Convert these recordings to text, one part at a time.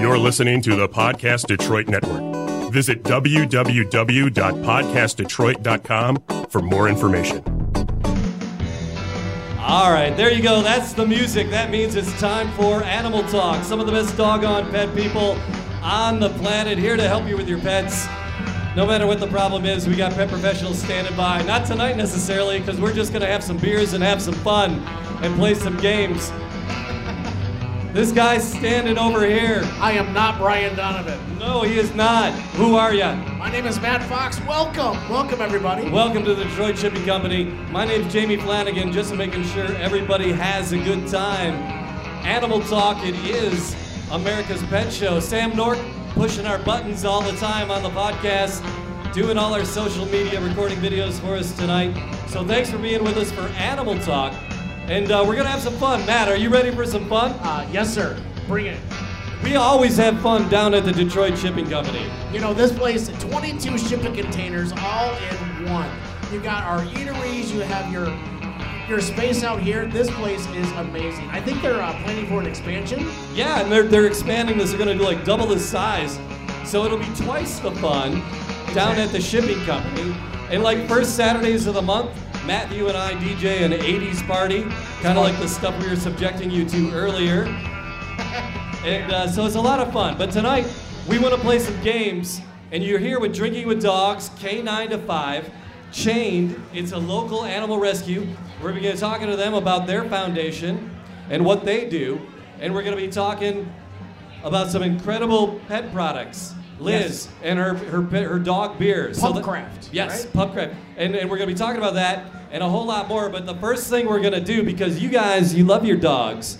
You're listening to the Podcast Detroit Network. Visit www.podcastdetroit.com for more information. All right, there you go. That's the music. That means it's time for Animal Talk. Some of the best doggone pet people on the planet here to help you with your pets. No matter what the problem is, we got pet professionals standing by. Not tonight necessarily, because we're just going to have some beers and have some fun and play some games. This guy's standing over here. I am not Brian Donovan. No, he is not. Who are you? My name is Matt Fox. Welcome. Welcome, everybody. Welcome to the Detroit Shipping Company. My name's Jamie Flanagan, just making sure everybody has a good time. Animal Talk, it is America's Pet Show. Sam Nork pushing our buttons all the time on the podcast, doing all our social media, recording videos for us tonight. So thanks for being with us for Animal Talk. And uh, we're going to have some fun. Matt, are you ready for some fun? Uh, yes, sir. Bring it. We always have fun down at the Detroit Shipping Company. You know, this place, 22 shipping containers all in one. You got our eateries, you have your your space out here. This place is amazing. I think they're uh, planning for an expansion. Yeah, and they're, they're expanding this. They're going to do like double the size. So it'll be twice the fun down at the shipping company. And like first Saturdays of the month, Matthew and I DJ an 80s party, kind of like the stuff we were subjecting you to earlier. And uh, so it's a lot of fun. But tonight, we want to play some games. And you're here with Drinking with Dogs, K9 to 5, Chained. It's a local animal rescue. We're going to be talking to them about their foundation and what they do. And we're going to be talking about some incredible pet products. Lyz Yes. and her, her her dog beer. So yes, right? Pupcraft. And, and we're going to be talking about that and a whole lot more. But the first thing we're going to do, because you guys, you love your dogs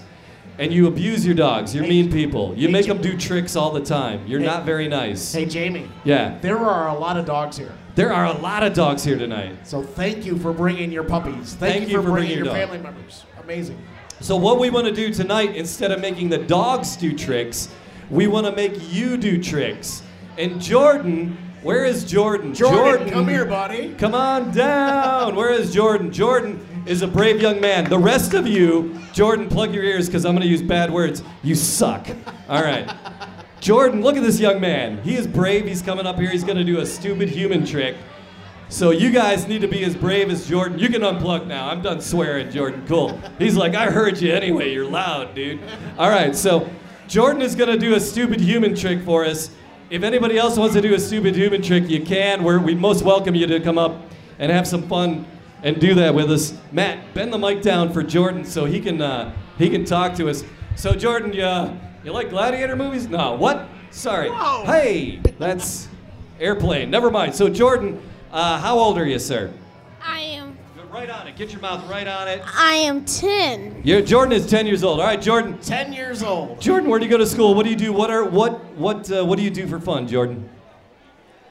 and you abuse your dogs. You're Hey, mean people. You hey, make them do tricks all the time. You're Hey. not very nice. Hey, Jamie. Yeah. There are a lot of dogs here. There are a lot of dogs here tonight. So thank you for bringing your puppies. Thank, Thank you, for, bringing, your your family members. Amazing. So what we want to do tonight, instead of making the dogs do tricks, we want to make you do tricks. And Jordan, where is Jordan? Jordan, come here, buddy. Come on down. Where is Jordan? Jordan is a brave young man. The rest of you, Jordan, plug your ears because I'm going to use bad words. You suck. All right. Jordan, look at this young man. He is brave. He's coming up here. He's going to do a stupid human trick. So you guys need to be as brave as Jordan. You can unplug now. I'm done swearing, Jordan. Cool. He's like, I heard you anyway. You're loud, dude. All right. So Jordan is going to do a stupid human trick for us. If anybody else wants to do a stupid human trick, you can. We're, we most welcome you to come up and have some fun and do that with us. Matt, bend the mic down for Jordan so he can uh, he can talk to us. So Jordan, you, uh, you like gladiator movies? No. What? Sorry. Hey, that's airplane. Never mind. So Jordan, uh, how old are you, sir? I am Right on it. Get your mouth right on it. I am 10. You're, Jordan is 10 years old. All right, Jordan. 10 years old. Jordan, where do you go to school? What do you do? What are what what uh, what do you do for fun, Jordan?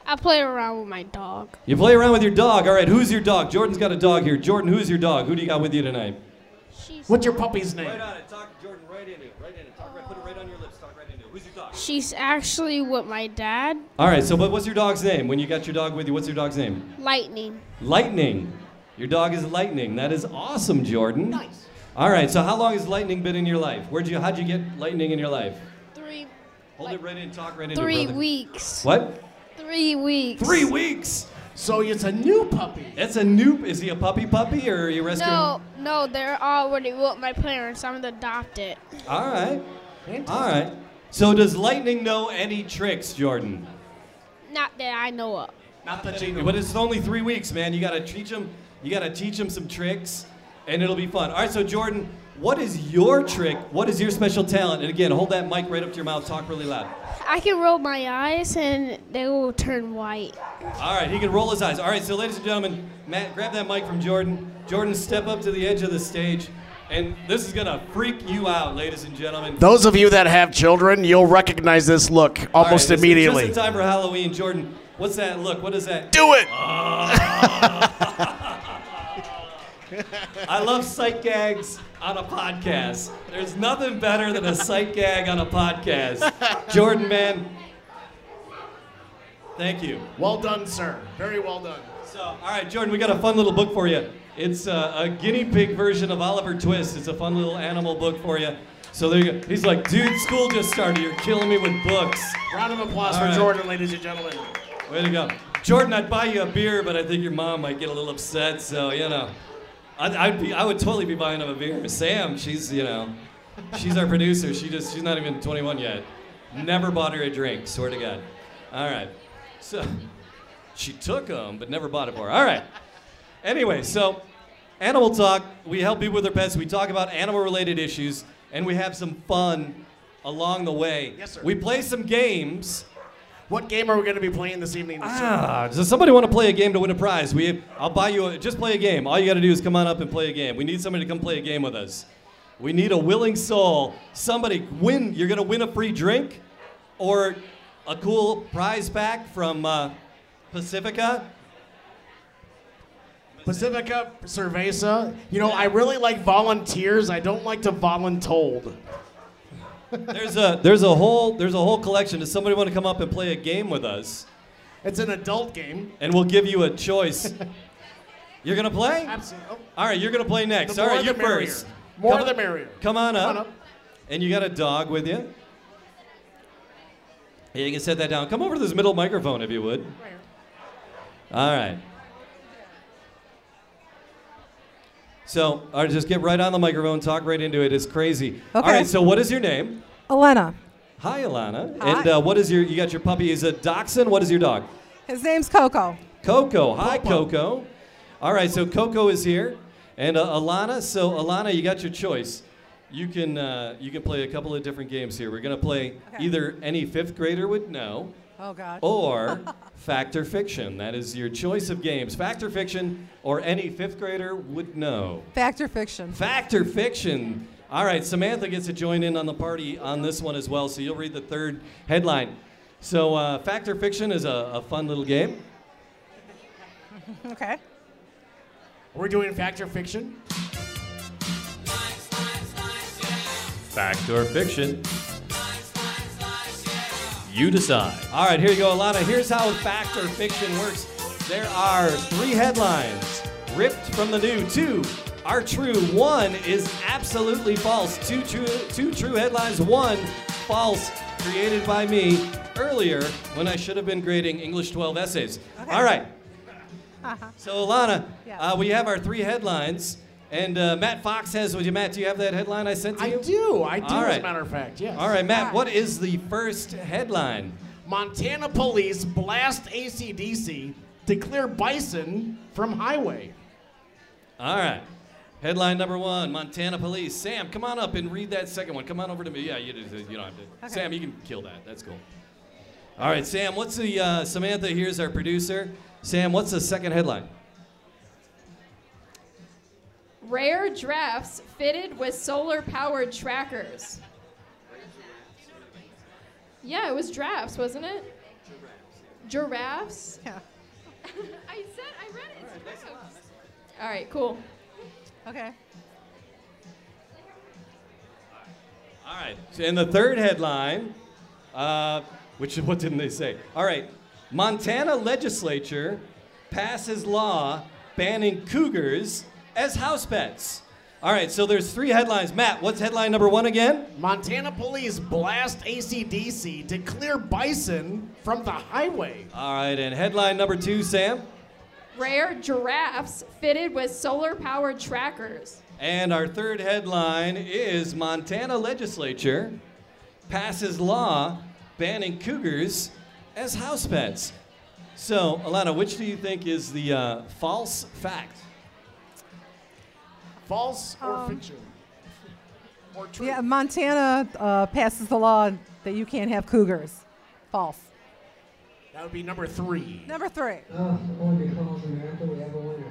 I play around with my dog. You play around with your dog. All right, who's your dog? Jordan's got a dog here. Jordan, who's your dog? Who do you got with you tonight? She's What's your puppy's name? Right on it. Talk, Jordan, right into it. Right in it. Talk, right, put it right on your lips. Talk right into it. Who's your dog? she's actually with my dad. All right, so but what's your dog's name? When you got your dog with you, what's your dog's name? Lightning. Lightning. Your dog is Lightning. That is awesome, Jordan. Nice. All right, so how long has Lightning been in your life? Where'd you how'd you get Lightning in your life? Three Hold Like it right in, talk right into three brother. weeks. What? Three weeks. Three weeks. So it's a new puppy. It's a new. Is he a puppy puppy or are you rescuing? No, no, they're already with my parents. I'm adopted. All right. Fantastic. All right. Alright. So does Lightning know any tricks, Jordan? Not that I know of. Not that you know. But it's only three weeks, man. You gotta teach him. You gotta teach them some tricks, and it'll be fun. All right. So Jordan, what is your trick? What is your special talent? And again, hold that mic right up to your mouth. Talk really loud. I can roll my eyes and they will turn white. All right. He can roll his eyes. All right. So ladies and gentlemen, Matt, grab that mic from Jordan. Jordan, step up to the edge of the stage, and this is gonna freak you out, ladies and gentlemen. Those of you that have children, you'll recognize this look almost this is immediately. Just in time for Halloween, Jordan. What's that look? What is that? Do it! Ah. I love sight gags on a podcast. There's nothing better than a sight gag on a podcast. Jordan, man, thank you. Well done, sir. Very well done. So, all right, Jordan, we got a fun little book for you. It's uh, a guinea pig version of Oliver Twist. It's a fun little animal book for you. So there you go. He's like, dude, school just started. You're killing me with books. Round of applause All for right. Jordan, ladies and gentlemen. Way to go. Jordan, I'd buy you a beer, but I think your mom might get a little upset, so, you know. I'd, I'd be, I would totally be buying him a beer. Sam, she's, you know, she's our producer. She just, she's not even 21 yet. Never bought her a drink, swear to God. All right. So, she took them, but never bought it for her. All right. Anyway, so, Animal Talk, we help people with their pets. We talk about animal related issues, and we have some fun along the way. Yes, sir. We play some games. What game are we going to be playing this evening? Ah, does somebody want to play a game to win a prize? We, I'll buy you. A, just play a game. All you got to do is come on up and play a game. We need somebody to come play a game with us. We need a willing soul. Somebody win. You're gonna win a free drink, or a cool prize pack from uh, Pacifico. Pacifico Cerveza. You know, I really like volunteers. I don't like to voluntold. There's a there's a whole there's a whole collection. Does somebody want to come up and play a game with us? It's an adult game. And we'll give you a choice. You're gonna play? Absolutely. Oh. All right, you're gonna play next. The All right, you merrier. first. More Come the merrier. Come on up. Come on up. And you got a dog with you. Yeah, you can set that down. Come over to this middle microphone if you would. All right. So, all right, just get right on the microphone, talk right into it. It's crazy. All Okay. right, so what is your name? Elena. Hi, Alana. Hi. And uh, what is your, you got your puppy, is a dachshund? What is your dog? His name's Coco. Coco. Hi, Coco. All right, so Coco is here, and uh, Alana. So Alana, you got your choice. You can uh, you can play a couple of different games here. We're gonna play Okay. either any fifth grader would know, Oh God. or fact or fiction. That is your choice of games. Fact or fiction, or any fifth grader would know. Fact or fiction? Fact or fiction. All right, Samantha gets to join in on the party on this one as well. So you'll read the third headline. So uh, fact or fiction is a, a fun little game. Okay. We're doing fact or fiction. Fact or fiction? You decide. All right, here you go, Alana. Here's how fact or fiction works. There are three headlines ripped from the new. Two are true. One is absolutely false. Two true, two true headlines. One false, created by me earlier when I should have been grading English 12 essays. All right. So, Alana, Yeah. uh, we have our three headlines. And uh, Matt Fox has, would you, Matt, do you have that headline I sent to I you? I do. I do, All as right. a matter of fact. Yes. All right, Matt, Alright. what is the first headline? Montana police blast ACDC to clear bison from highway. All right. Headline number one Montana police. Sam, come on up and read that second one. Come on over to me. Yeah, you, do- you don't have to. Okay. Sam, you can kill that. That's cool. All right, Sam, what's the, uh, Samantha here's our producer. Sam, what's the second headline? Rare giraffes fitted with solar powered trackers. Yeah, it was giraffes, wasn't it? Giraffes? Yeah. I said, I read it. It's giraffes. All right, cool. Okay. All right. And the third headline, uh, which what didn't they say? All right. Montana legislature passes law banning cougars as house pets. All right. So there's three headlines. Matt, what's headline number one again? Montana police blast ACDC to clear bison from the highway. All right. And headline number two, Sam. Rare giraffes fitted with solar powered trackers. And our third headline is Montana legislature passes law banning cougars as house pets. So, Alana, which do you think is the uh, false fact? False or Um, fiction? Or true? Yeah, Montana uh, passes the law that you can't have cougars. False. That would be number three. Number three. Oh, only because America, we have a winner.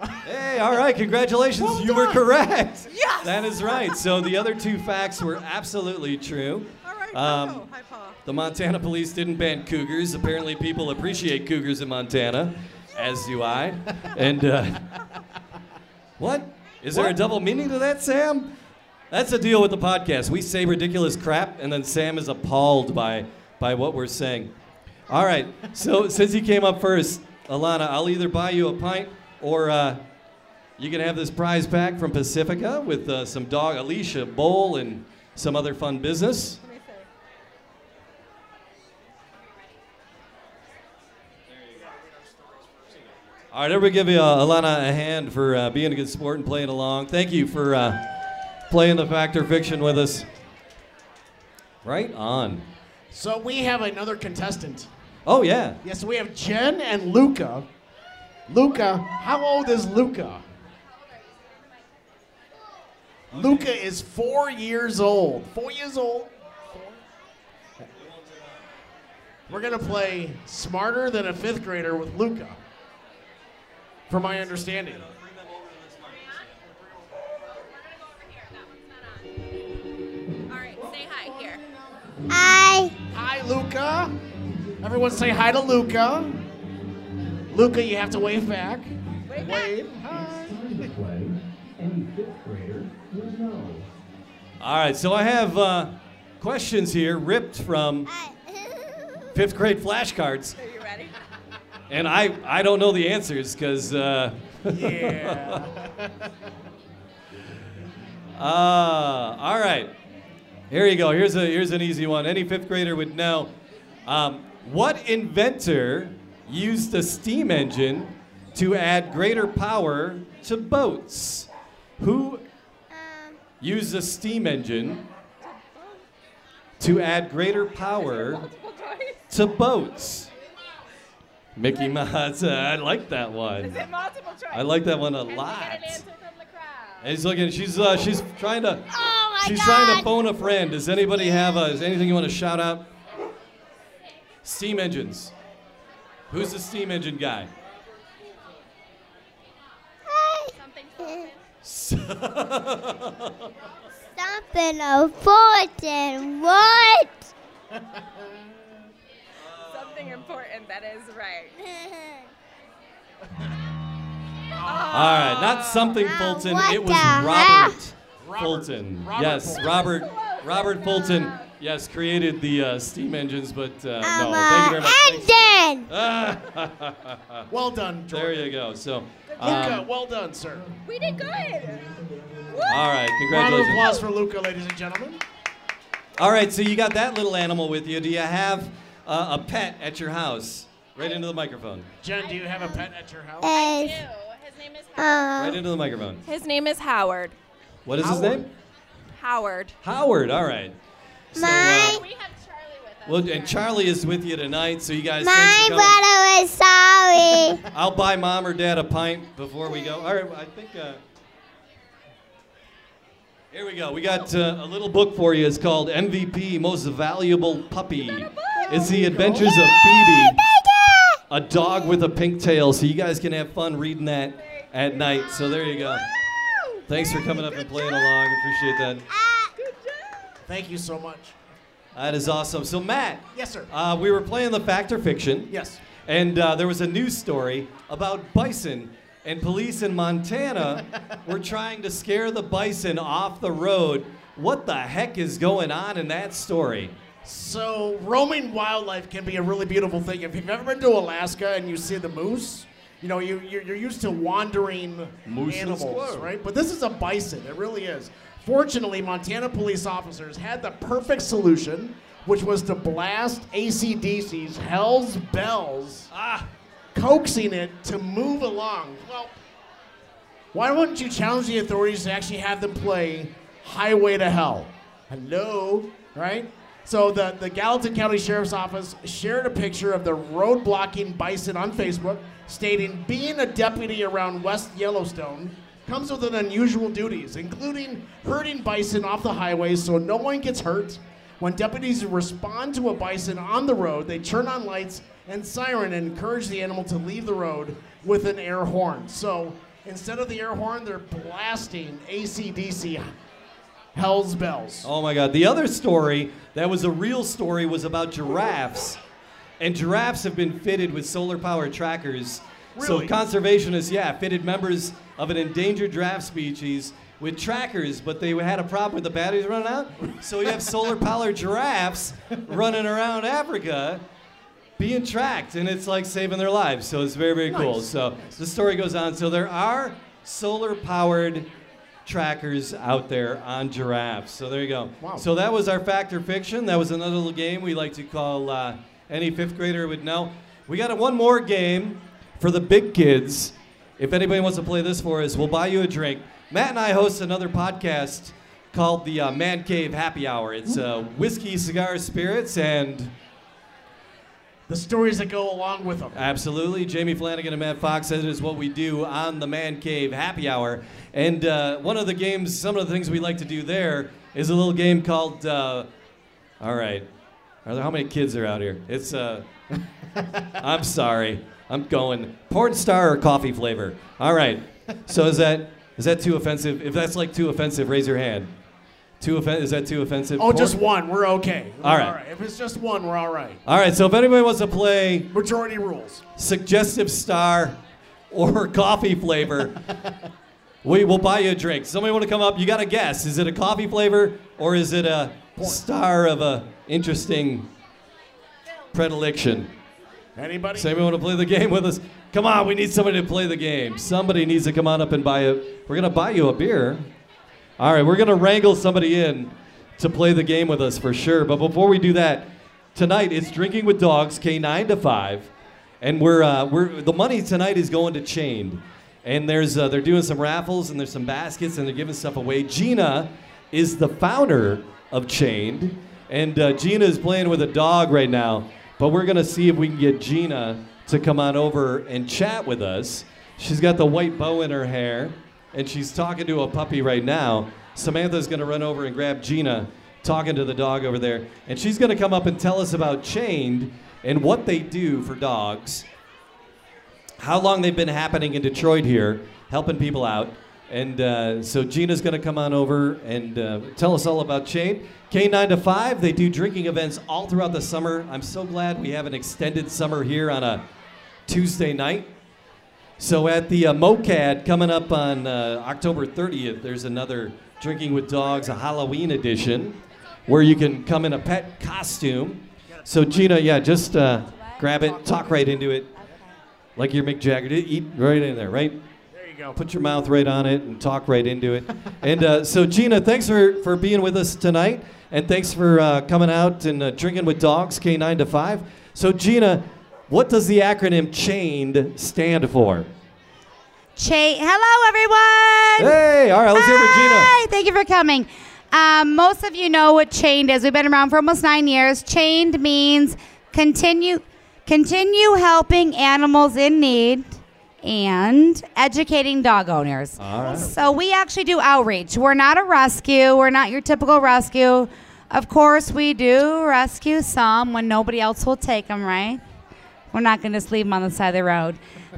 Hey, all right, congratulations. Well you were correct. Yes! That is right. So the other two facts were absolutely true. All right. Um, Hi, Paul. The Montana police didn't ban cougars. Apparently, people appreciate cougars in Montana, as do I. And uh, what? Is there a double meaning to that, Sam? That's the deal with the podcast. We say ridiculous crap, and then Sam is appalled by by what we're saying. All right. So since you came up first, Alana, I'll either buy you a pint or uh, You can have this prize pack from Pacifico with uh, some dog, Alicia, bowl, and some other fun business. All right, everybody give uh, Alana a hand for uh, being a good sport and playing along. Thank you for uh, playing the Factor Fiction with us. Right on. So we have another contestant. Oh, yeah. Yes, we have Jen and Luca. Luca, how old is Luca? Luca is four years old. Four years old. Four. We're gonna play smarter than a fifth grader with Luca. From my understanding. All right, say hi here. I Hi, Luca. Everyone say hi to Luca. Luca, you have to wave back. Wave back. Wave. Hi. Time to play. Any fifth grader will know. All right, so I have uh, questions here ripped from fifth grade flashcards, Are you ready? And I, I don't know the answers because. Uh, Yeah. uh, all right, here you go. Here's a here's an easy one. Any fifth grader would know. Um, what inventor used a steam engine to add greater power to boats? Who um, used a steam engine to add greater power to boats? Mickey Mouse. I like that one. Is it multiple choice? I like that one a Can lot. get an answer from the crowd? And he's looking. She's uh, she's trying to. oh my She's god. trying to phone a friend. Does anybody have a, is anything you want to shout out? Steam engines. Who's the steam engine guy? Hey! Something Something important. What? something important. That is right. All right, not something Ah, Fulton. what It was? Robert Robert. Fulton. Robert yes, Fulton. Robert. Robert Fulton. Yes, created the uh, steam engines, but uh, I'm no. Thank you very much. engine. Well done, There you go. So, Luca, um, well done, sir. We did good. all right, Round of congratulations. applause for Luca, ladies and gentlemen. All right, so you got that little animal with you. Do you have uh, a pet at your house? Right into the microphone. Jen, do you have a pet at your house? Is, His name is Howard. Right uh, into the microphone. His name is Howard. What is his Howard. name? Howard. Howard. All right. So, uh, my We have Charlie with us. well, and Charlie is with you tonight, so you guys. my thanks for coming. brother was sorry. I'll buy mom or dad a pint before we go. All right, I think. Uh, here we go. We got uh, a little book for you. It's called MVP Most Valuable Puppy. It's the adventures of Phoebe, a dog with a pink tail. So you guys can have fun reading that at night. So there you go. Thanks for coming up and playing along. Appreciate that. Good job. Thank you so much. That is awesome. So Matt, Yes, sir. uh, we were playing the fact or fiction. Yes. And uh, there was a news story about bison, and police in Montana were trying to scare the bison off the road. What the heck is going on in that story? So, roaming wildlife can be a really beautiful thing. If you've ever been to Alaska and you see the moose, you know, you, you're, you're used to wandering Moose animals, right? But this is a bison. It really is. Fortunately, Montana police officers had the perfect solution, which was to blast ACDC's Hell's Bells, Ah, coaxing it to move along. Well, why wouldn't you challenge the authorities to actually have them play Highway to Hell? Hello, right? So the, the Gallatin County Sheriff's Office shared a picture of the road blocking bison on Facebook, stating being a deputy around West Yellowstone comes with an unusual duties, including herding bison off the highways so no one gets hurt. When deputies respond to a bison on the road, they turn on lights and siren and encourage the animal to leave the road with an air horn. So instead of the air horn, they're blasting ACDC Hell's Bells. oh my God. The other story that was a real story was about giraffes. And giraffes have been fitted with solar powered trackers. Really? So conservationists, yeah, fitted members of an endangered giraffe species with trackers, but they had a problem with the batteries running out. So you have solar powered giraffes running around Africa being tracked, and it's like saving their lives. So it's very, very cool. Nice. So the story goes on. So there are solar powered trackers out there on giraffes. So there you go. Wow. So that was our fact or fiction. That was another little game we like to call uh, any fifth grader would know. We got a, one more game for the big kids. If anybody wants to play this for us, we'll buy you a drink. Matt and I host another podcast called the uh, Man Cave Happy Hour. It's uh, whiskey, cigars, spirits, and The stories that go along with them. Absolutely. Jamie Flanagan and Matt Fox says it is what we do on the Man Cave Happy Hour. And uh, one of the games, some of the things we like to do there is a little game called, uh, all right, are there, how many kids are out here? It's, uh, I'm sorry, I'm going porn star or coffee flavor. All right. So is that is that too offensive? If that's like too offensive, raise your hand. Too offen- Is that too offensive? Oh, Porn- just one. We're okay. We're All right. If it's just one, we're all right. All right. So if anybody wants to play Majority rules. suggestive star or coffee flavor, we will buy you a drink. Somebody want to come up? You got to guess. Is it a coffee flavor or is it a star of a interesting predilection? Anybody? Anybody want to play the game with us? Come on, we need somebody to play the game. Somebody needs to come on up and buy a. We're gonna buy you a beer. All right, we're gonna wrangle somebody in to play the game with us for sure. But before we do that, tonight it's drinking with dogs, Canine to five, and we're uh, we're the money tonight is going to Chained, and there's uh, they're doing some raffles and there's some baskets and they're giving stuff away. Gina is the founder of Chained, and uh, Gina is playing with a dog right now. But we're gonna see if we can get Gina to come on over and chat with us. She's got the white bow in her hair, and she's talking to a puppy right now. Samantha's gonna run over and grab Gina, talking to the dog over there, and she's gonna come up and tell us about Chained and what they do for dogs, how long they've been happening in Detroit here, helping people out. And uh, so Gina's going to come on over and uh, tell us all about Chain. K9 to 5, they do drinking events all throughout the summer. I'm so glad we have an extended summer here on a Tuesday night. So at the uh, MOCAD coming up on uh, October 30th, there's another Drinking with Dogs, a Halloween edition, where you can come in a pet costume. So Gina, yeah, just uh, grab it, talk right into it, like you're Mick Jagger. Eat right in there, right? There you go. Put your mouth right on it and talk right into it. and uh, so, Gina, thanks for, for being with us tonight. And thanks for uh, coming out and uh, drinking with dogs, K9 to 5. So, Gina, what does the acronym CHAINED stand for? Cha- Hello, everyone. Hey, all right, let's hear it for Gina. Hi, thank you for coming. Um, most of you know what chained is. We've been around for almost nine years. Chained means continue, continue helping animals in need and educating dog owners. All right. So we actually do outreach. We're not a rescue. We're not your typical rescue. Of course, we do rescue some when nobody else will take them, right? We're not going to just leave them on the side of the road.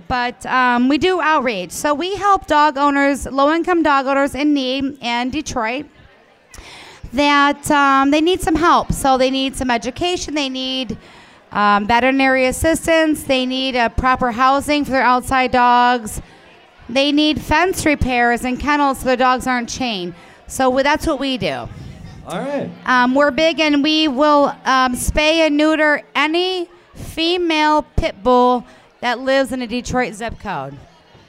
But um, we do outreach. So we help dog owners, low income dog owners in need in Detroit that um, they need some help. So they need some education, they need um, veterinary assistance, they need a proper housing for their outside dogs, they need fence repairs and kennels so their dogs aren't chained. So we- that's what we do. All right. Um, we're big and we will um, spay and neuter any female pit bull that lives in a Detroit zip code.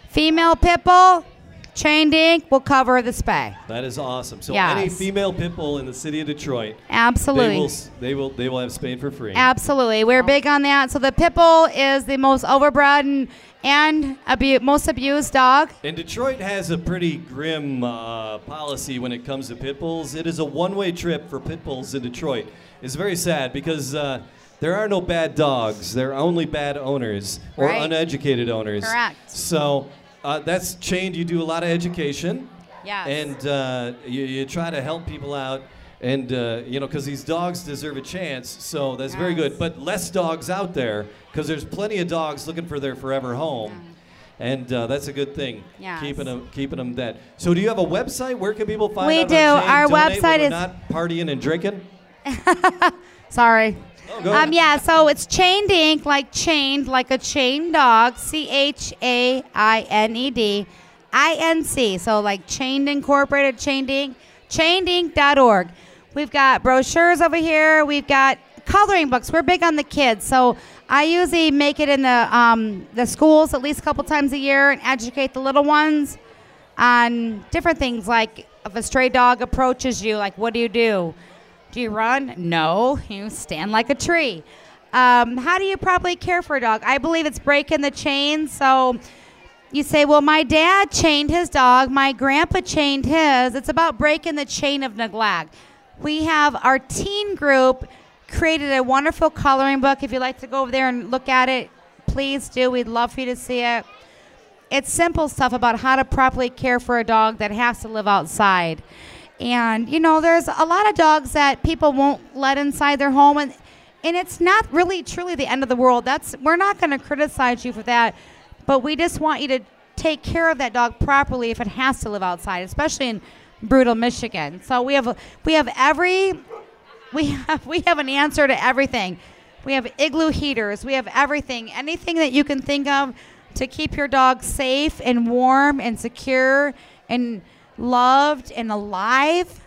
Female pit bull, chained ink will cover the spay. That is awesome. So, Yes. any female pit bull in the city of Detroit, Absolutely. they will, they will, they will have spayed for free. Absolutely. We're big on that. So the pit bull is the most overbred and, and abu- most abused dog. And Detroit has a pretty grim uh, policy when it comes to pit bulls. It is a one-way trip for pit bulls in Detroit. It's very sad because uh, there are no bad dogs. There are only bad owners or Right. uneducated owners. Correct. So uh, that's chained. You do a lot of education, Yes. and uh, you, you try to help people out. And uh, you know, because these dogs deserve a chance, so that's very good. But less dogs out there, because there's plenty of dogs looking for their forever home, and uh, that's a good thing. Yes. Keeping them, keeping them dead. So, do you have a website? Where can people find We do. Our Donate website is- not partying and drinking. Sorry. Oh. Um, yeah, so it's chained ink, like chained, like a chained dog. C H A I N E D I N C. So like chained incorporated, chained ink, chainedinc.org. We've got brochures over here. We've got coloring books. We're big on the kids. So I usually make it in the, um, the schools at least a couple times a year and educate the little ones on different things like if a stray dog approaches you, like what do you do? Do you run? No, you stand like a tree. Um, how do you properly care for a dog? I believe it's breaking the chain. So you say, well, my dad chained his dog, my grandpa chained his. It's about breaking the chain of neglect. We have our teen group created a wonderful coloring book. If you'd like to go over there and look at it, please do. We'd love for you to see it. It's simple stuff about how to properly care for a dog that has to live outside. And, you know, there's a lot of dogs that people won't let inside their home. And, and it's not really truly the end of the world. That's We're not going to criticize you for that. But we just want you to take care of that dog properly if it has to live outside, especially in brutal Michigan. So we have we have every we have we have an answer to everything. We have igloo heaters. We have everything. Anything that you can think of to keep your dog safe and warm and secure and loved and alive.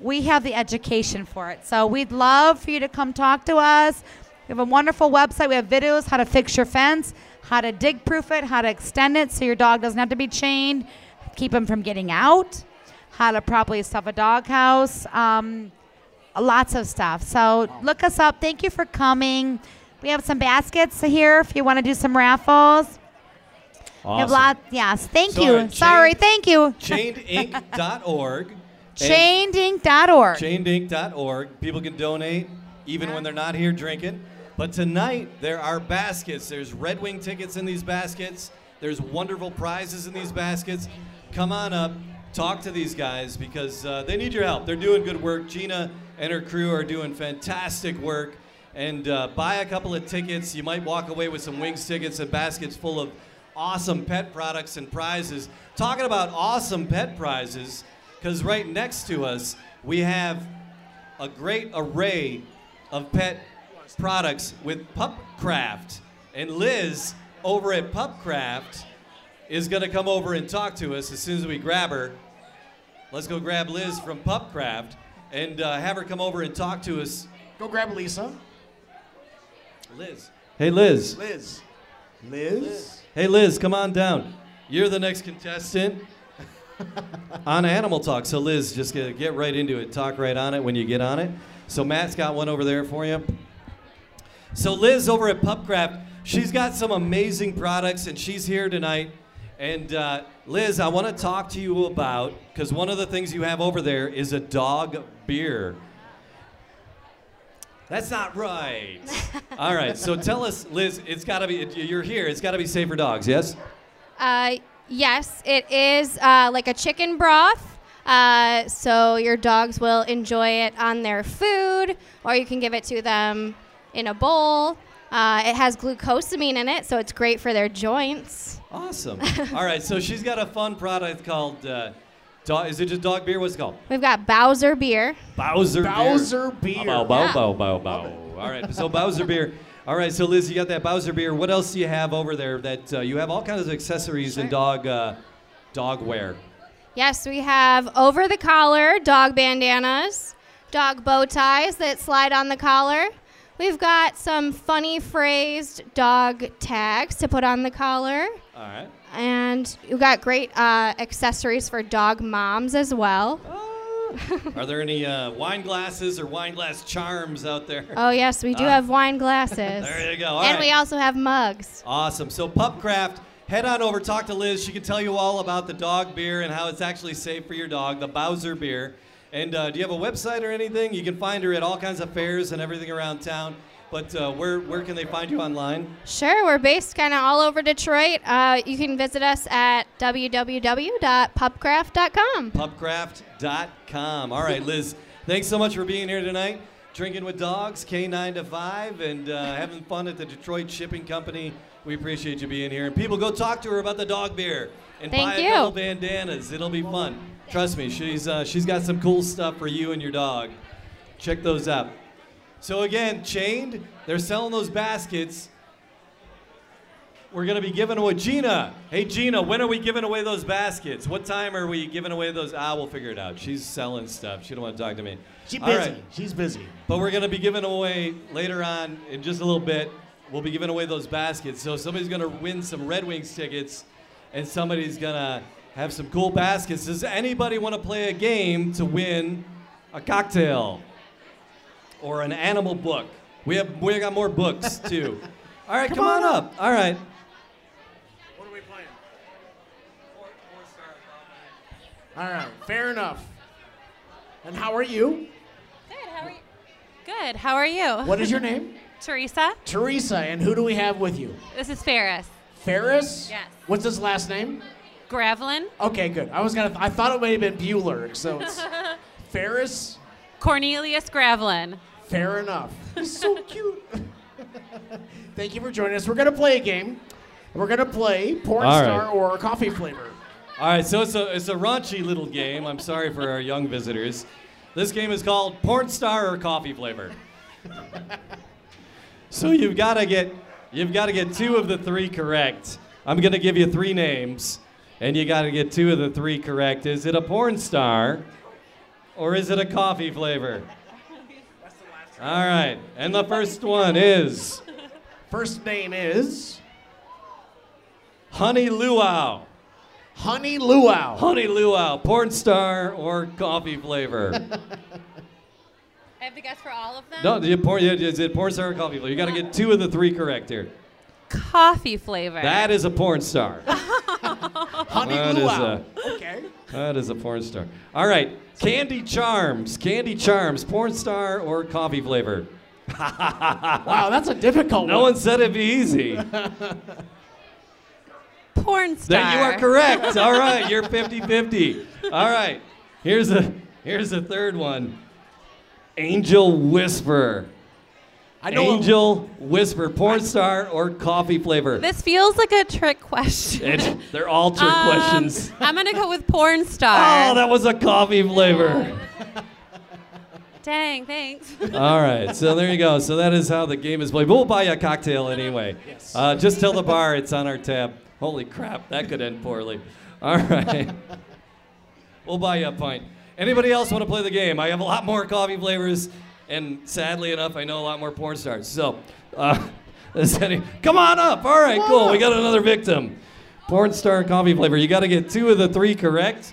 We have the education for it. So we'd love for you to come talk to us. We have a wonderful website. We have videos how to fix your fence, how to dig proof it, how to extend it so your dog doesn't have to be chained, keep him from getting out, how to properly stuff a doghouse. Um, lots of stuff. So look us up. Thank you for coming. We have some baskets here if you want to do some raffles. Awesome. lot, yes. Thank So, you. uh, Sorry. Thank you. chainedinc.org. Chainedinc.org. chainedinc.org. People can donate even when they're not here drinking. But tonight there are baskets. There's Red Wing tickets in these baskets. There's wonderful prizes in these baskets. Come on up, talk to these guys because uh, they need your help. They're doing good work. Gina and her crew are doing fantastic work. And uh, buy a couple of tickets. You might walk away with some Wings tickets and baskets full of awesome pet products and prizes. Talking about awesome pet prizes, because right next to us we have a great array of pet products with Pupcraft. And Lyz over at Pupcraft is going to come over and talk to us as soon as we grab her. Let's go grab Lyz from Pupcraft and uh, have her come over and talk to us. Go grab Lisa. Lyz. Hey, Lyz. Lyz. Lyz. Hey, Lyz, come on down. You're the next contestant on Animal Talk. So, Lyz, just get, get right into it. Talk right on it when you get on it. So, Matt's got one over there for you. So, Lyz over at Pupcraft, she's got some amazing products, and she's here tonight. And uh, Lyz, I want to talk to you about because one of the things you have over there is a dog beer. That's not right. All right, so tell us, Lyz. It's got to be. You're here. It's got to be safe for dogs. Yes. Uh, yes, it is uh, like a chicken broth. Uh, so your dogs will enjoy it on their food, or you can give it to them in a bowl. Uh, it has glucosamine in it, so it's great for their joints. Awesome. All right, so she's got a fun product called. Uh, dog, is it just dog beer? What's it called? We've got Bowser beer. Bowser beer. Bowser beer. Bow, bow, bow, bow, bow. All right, so Bowser beer. All right, so Lyz, you got that Bowser beer. What else do you have over there? That uh, you have all kinds of accessories and dog uh, dog wear. Yes, we have over the collar dog bandanas, dog bow ties that slide on the collar. We've got some funny phrased dog tags to put on the collar. All right. And we've got great uh, accessories for dog moms as well. Are there any uh, wine glasses or wine glass charms out there? Oh, yes, we do Ah. have wine glasses. There you go. All and right. we also have mugs. Awesome. So Pupcraft, head on over, talk to Lyz. She can tell you all about the dog beer and how it's actually safe for your dog, the Bowser beer. And uh, do you have a website or anything? You can find her at all kinds of fairs and everything around town. But uh, where where can they find you online? Sure, we're based kind of all over Detroit. Uh, you can visit us at www.pupcraft.com. Pupcraft.com. All right, Lyz. Thanks so much for being here tonight. Drinking with dogs, K9 to 5, and uh, having fun at the Detroit Shipping Company. We appreciate you being here. And people, go talk to her about the dog beer and Thank buy you. a couple bandanas. It'll be fun. Trust me, she's uh, she's got some cool stuff for you and your dog. Check those out. So again, chained. They're selling those baskets. We're gonna be giving away Gina. Hey Gina, when are we giving away those baskets? What time are we giving away those? Ah, we'll figure it out. She's selling stuff. She don't want to talk to me. She's busy. right. She's busy. But we're gonna be giving away later on in just a little bit. We'll be giving away those baskets. So somebody's gonna win some Red Wings tickets, and somebody's gonna have some cool baskets. Does anybody want to play a game to win a cocktail or an animal book? We have we got more books too. All right, come, on, up. All right. What are we playing? All right, fair enough. And how are you? Good. How are you? Good. How are you? What is your name? Teresa. Teresa. And who do we have with you? This is Ferris. Ferris? Yes. What's his last name? Gravelin. Okay, good. I was gonna. I thought it may have been Bueller, so it's Ferris. Cornelius Gravelin. Fair enough. He's so cute. Thank you for joining us. We're gonna play a game. We're gonna play porn All star right. or coffee flavor. All right, so it's a it's a raunchy little game. I'm sorry for our young visitors. This game is called Porn Star or Coffee Flavor. so you've got to get you've got to get two of the three correct. I'm gonna give you three names, and you got to get two of the three correct. Is it a porn star, or is it a coffee flavor? All right, and the first one is First name is Honey Luau. Honey Luau. Honey Luau, porn star or coffee flavor? I have to guess for all of them. No, the porn, yeah, is it porn star or coffee flavor? You got to get two of the three correct here. Coffee flavor. That is a porn star. Honey That is Luau. a- Okay. That is a porn star. All right, Candy Charms. Candy Charms, porn star or coffee flavor? Wow, that's a difficult No one. No one said it'd be easy. porn star. That you are correct. All right, you're 50-50. All right, here's a here's a third one. Angel Whisper. I know. Angel Whisper, porn star or coffee flavor? This feels like a trick question. It, they're all trick Um, questions. I'm gonna go with porn star. Oh, that was a coffee flavor. Dang, thanks. All right, so there you go. So that is how the game is played. But we'll buy you a cocktail anyway. Yes. Uh, just tell the bar it's on our tab. Holy crap, that could end poorly. All right. we'll buy you a pint. Anybody else want to play the game? I have a lot more coffee flavors, and sadly enough, I know a lot more porn stars. So, uh, any, come on up. All right, cool. We got another victim. Porn star coffee flavor. You got to get two of the three correct.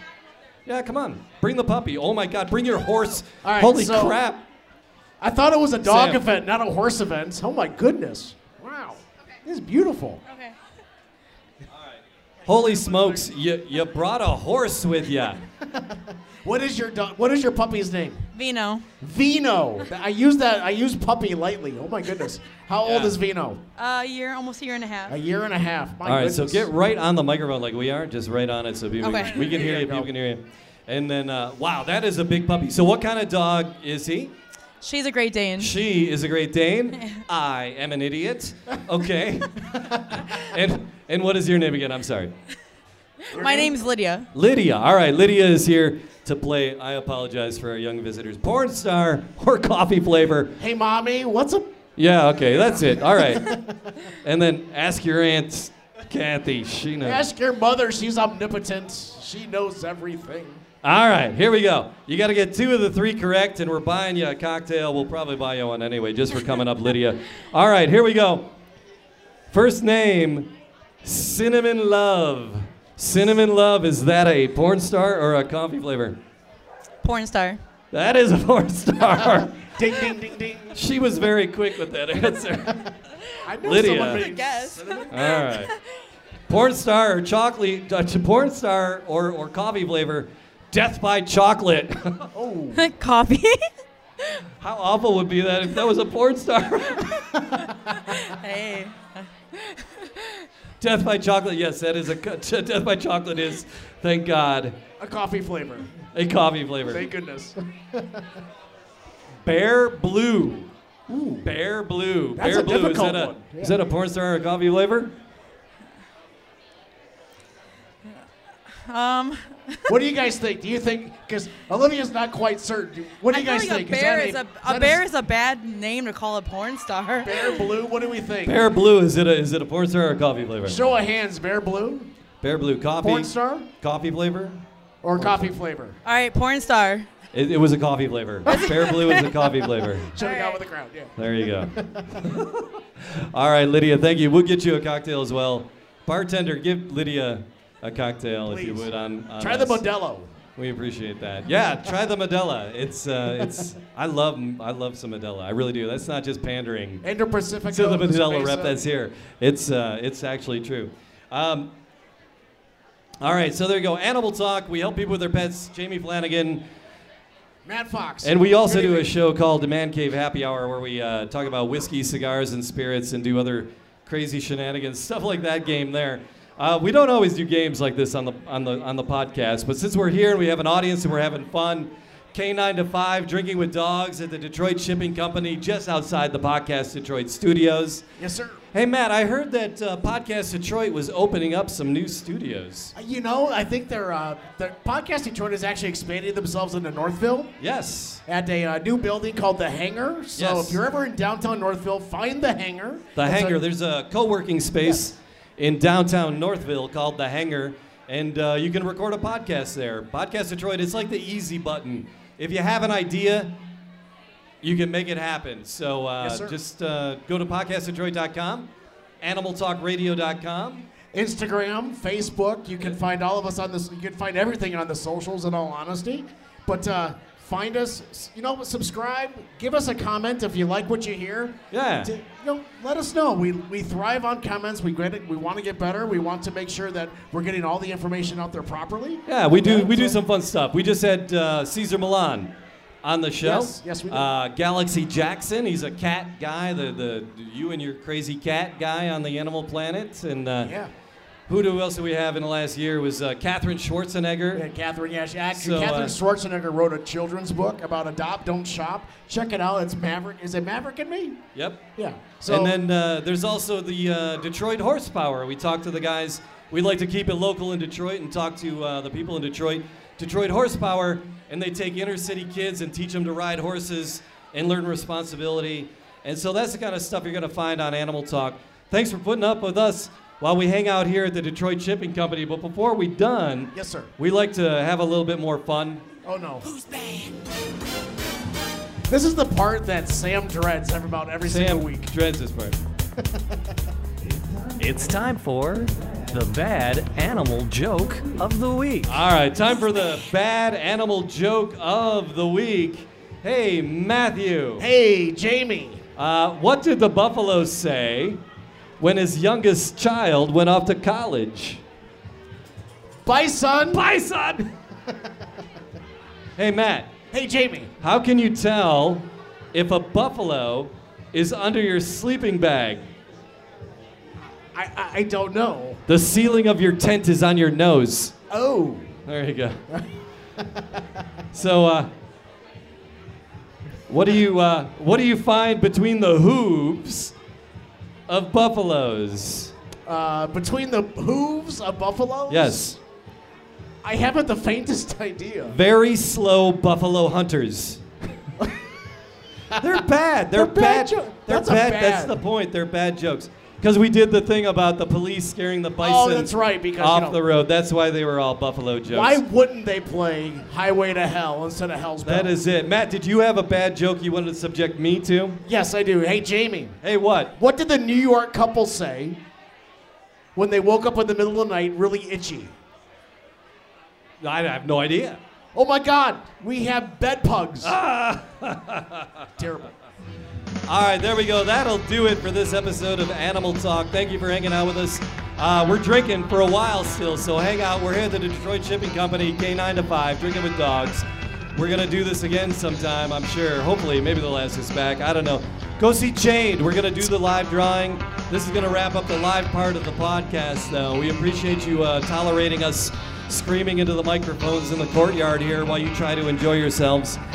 Yeah, come on. Bring the puppy. Oh my God, bring your horse. All right, Holy so- crap. I thought it was a dog Sam. event, not a horse event. Oh my goodness. Wow. This is beautiful. Okay. Holy smokes, you, you brought a horse with you. What is your dog? What is your puppy's name? Vino. Vino. I use that. I use puppy lightly. Oh my goodness. How old is Vino? A year, almost a year and a half. A year and a half. My All right, goodness. so get right on the microphone like we are, just right on it so people, Okay. we can hear you, people can hear you. And then, uh, wow, that is a big puppy. So, what kind of dog is he? She's a Great Dane. She is a Great Dane. I am an idiot. Okay. and and what is your name again? I'm sorry. My name's Lydia. Lydia. All right, Lydia is here to play. I apologize for our young visitors. Porn star or coffee flavor. Hey, mommy, what's up? Yeah, okay, that's it. All right. and then ask your aunt Kathy. She knows. Ask your mother. She's omnipotent. She knows everything. All right, here we go. You got to get two of the three correct, and we're buying you a cocktail. We'll probably buy you one anyway, just for coming up, Lydia. All right, here we go. First name, Cinnamon Love. Cinnamon Love, is that a porn star or a coffee flavor? Porn star. That is a porn star. Ding, ding, ding, ding. she was very quick with that answer. I know Lydia. someone named Guess. Cinnamon. All right. Porn star or chocolate, uh, porn star or, or coffee flavor, death by chocolate. Oh. Coffee. How awful would be that if that was a porn star? hey. Death by chocolate, yes, that is a death by chocolate is, thank God, A coffee flavor. a coffee flavor. Thank goodness. Bear blue. Ooh. Bear blue. That's Bear blue. Is that a, one. is that a porn star or a coffee flavor? Um, What do you guys think? Do you think? Because Olivia's not quite certain. What do you feel guys think? a bear that is a, is a that bear is a bad name to call a porn star. bear blue. What do we think? Bear blue. Is it a is it a porn star or a coffee flavor? Show of hands. Bear blue. Bear blue. Coffee. Porn star Coffee flavor. or coffee flavor? All right, porn star. It, it was a coffee flavor. Bear blue is a coffee flavor. Should have gone with the crowd. Yeah. There you go. All right, Lydia, thank you. We'll get you a cocktail as well. Bartender, give Lydia a cocktail if you would on. on Try the us. Modelo. We appreciate that. Yeah, try the Modelo. It's uh, it's I love I love some Modelo. I really do. That's not just pandering Indo Pacific. to the Modelo rep that's here. It's uh, it's actually true. Um, all right, so there you go. Animal Talk. We help people with their pets. Jamie Flanagan. Matt Fox. And we also do a show called the Man Cave Happy Hour where we uh, talk about whiskey, cigars, and spirits and do other crazy shenanigans, stuff like that game there. Uh, we don't always do games like this on the, on, the, on the podcast, but since we're here and we have an audience and we're having fun, Canine to 5, drinking with dogs at the Detroit Shipping Company just outside the Podcast Detroit studios. Yes, sir. Hey, Matt, I heard that uh, Podcast Detroit was opening up some new studios. Uh, You know, I think their uh, their podcast Detroit has actually expanded themselves into Northville Yes. at a uh, new building called the Hangar. So Yes. if you're ever in downtown Northville, find the Hangar. The Hangar. There's a co-working space in downtown Northville called The Hangar, and uh, you can record a podcast there. Podcast Detroit. It's like the easy button. If you have an idea, you can make it happen. So uh, Yes, just uh, go to podcastdetroit.com, animaltalkradio.com. Instagram, Facebook. You can find all of us on this. You can find everything on the socials. In all honesty, but uh, find us. You know, subscribe. Give us a comment if you like what you hear. Yeah. To- you know, let us know. We we thrive on comments. We get it. We want to get better. We want to make sure that we're getting all the information out there properly. Yeah, we do. We do some fun stuff. We just had uh, Cesar Millan on the show. Yes, yes, we. Uh, Galaxy Jackson. He's a cat guy. The the you and your crazy cat guy on the Animal Planet. And uh, Yeah. Who do else do we have in the last year? Was uh, Katherine Schwarzenegger. Yeah, Katherine. Yeah, she actually, So, Katherine uh, Schwarzenegger wrote a children's book about adopt, don't shop. Check it out. It's Maverick. Is it Maverick and Me? Yep. Yeah. So and then uh, there's also the uh, Detroit Horsepower. We talked to the guys. We'd like to keep it local in Detroit and talk to uh, the people in Detroit. Detroit Horsepower, and they take inner city kids and teach them to ride horses and learn responsibility. And so that's the kind of stuff you're going to find on Animal Talk. Thanks for putting up with us while we hang out here at the Detroit Shipping Company. But before we done, yes, sir. we like to have a little bit more fun. Oh no. Who's bad? This is the part that Sam dreads every about every Sam single week. dreads this part. It's time for the bad animal joke of the week. All right, time for the bad animal joke of the week. Hey, Matthew. Hey, Jamie. Uh, what did the buffalo say when his youngest child went off to college? Bye, son. Bye, son. hey, Matt. Hey, Jamie. How can you tell if a buffalo is under your sleeping bag? I, I, I don't know. The ceiling of your tent is on your nose. Oh. There you go. so, uh, what do you uh, what do you find between the hooves of buffaloes? Uh, between the hooves of buffaloes? Yes, I haven't the faintest idea. very slow buffalo hunters. They're bad. They're, They're bad jo- They're that's a bad. That's the point. They're bad jokes. Because we did the thing about the police scaring the oh, bison Oh, that's right, because, you off know- the road. That's why they were all buffalo jokes. Why wouldn't they play Highway to Hell instead of Hell's That That is it. Matt, did you have a bad joke you wanted to subject me to? Yes, I do. Hey, Jamie. Hey, what? What did the New York couple say when they woke up in the middle of the night really itchy? I have no idea. Oh my God, we have bed pugs. Terrible. All right, there we go. That'll do it for this episode of Animal Talk. Thank you for hanging out with us. Uh, we're drinking for a while still, so hang out. We're here at the Detroit Shipping Company, Canine to 5, drinking with dogs. We're going to do this again sometime, I'm sure. Hopefully, maybe they'll ask us back. I don't know. Go see Chained. We're going to do the live drawing. This is going to wrap up the live part of the podcast, though. We appreciate you uh, tolerating us screaming into the microphones in the courtyard here while you try to enjoy yourselves.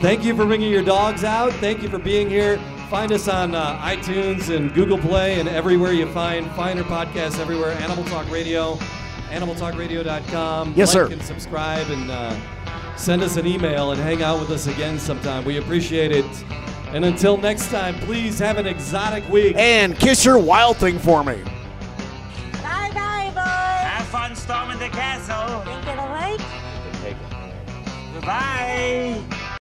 Thank you for bringing your dogs out. Thank you for being here. Find us on uh, iTunes and Google Play and everywhere you find finer podcasts everywhere. Animal Talk Radio, animaltalkradio.com. Yes, like sir. and subscribe and uh, send us an email and hang out with us again sometime. We appreciate it. And until next time, please have an exotic week. And kiss your wild thing for me. Bye bye, boys. Have fun storming the castle. Think it'll wait? Goodbye.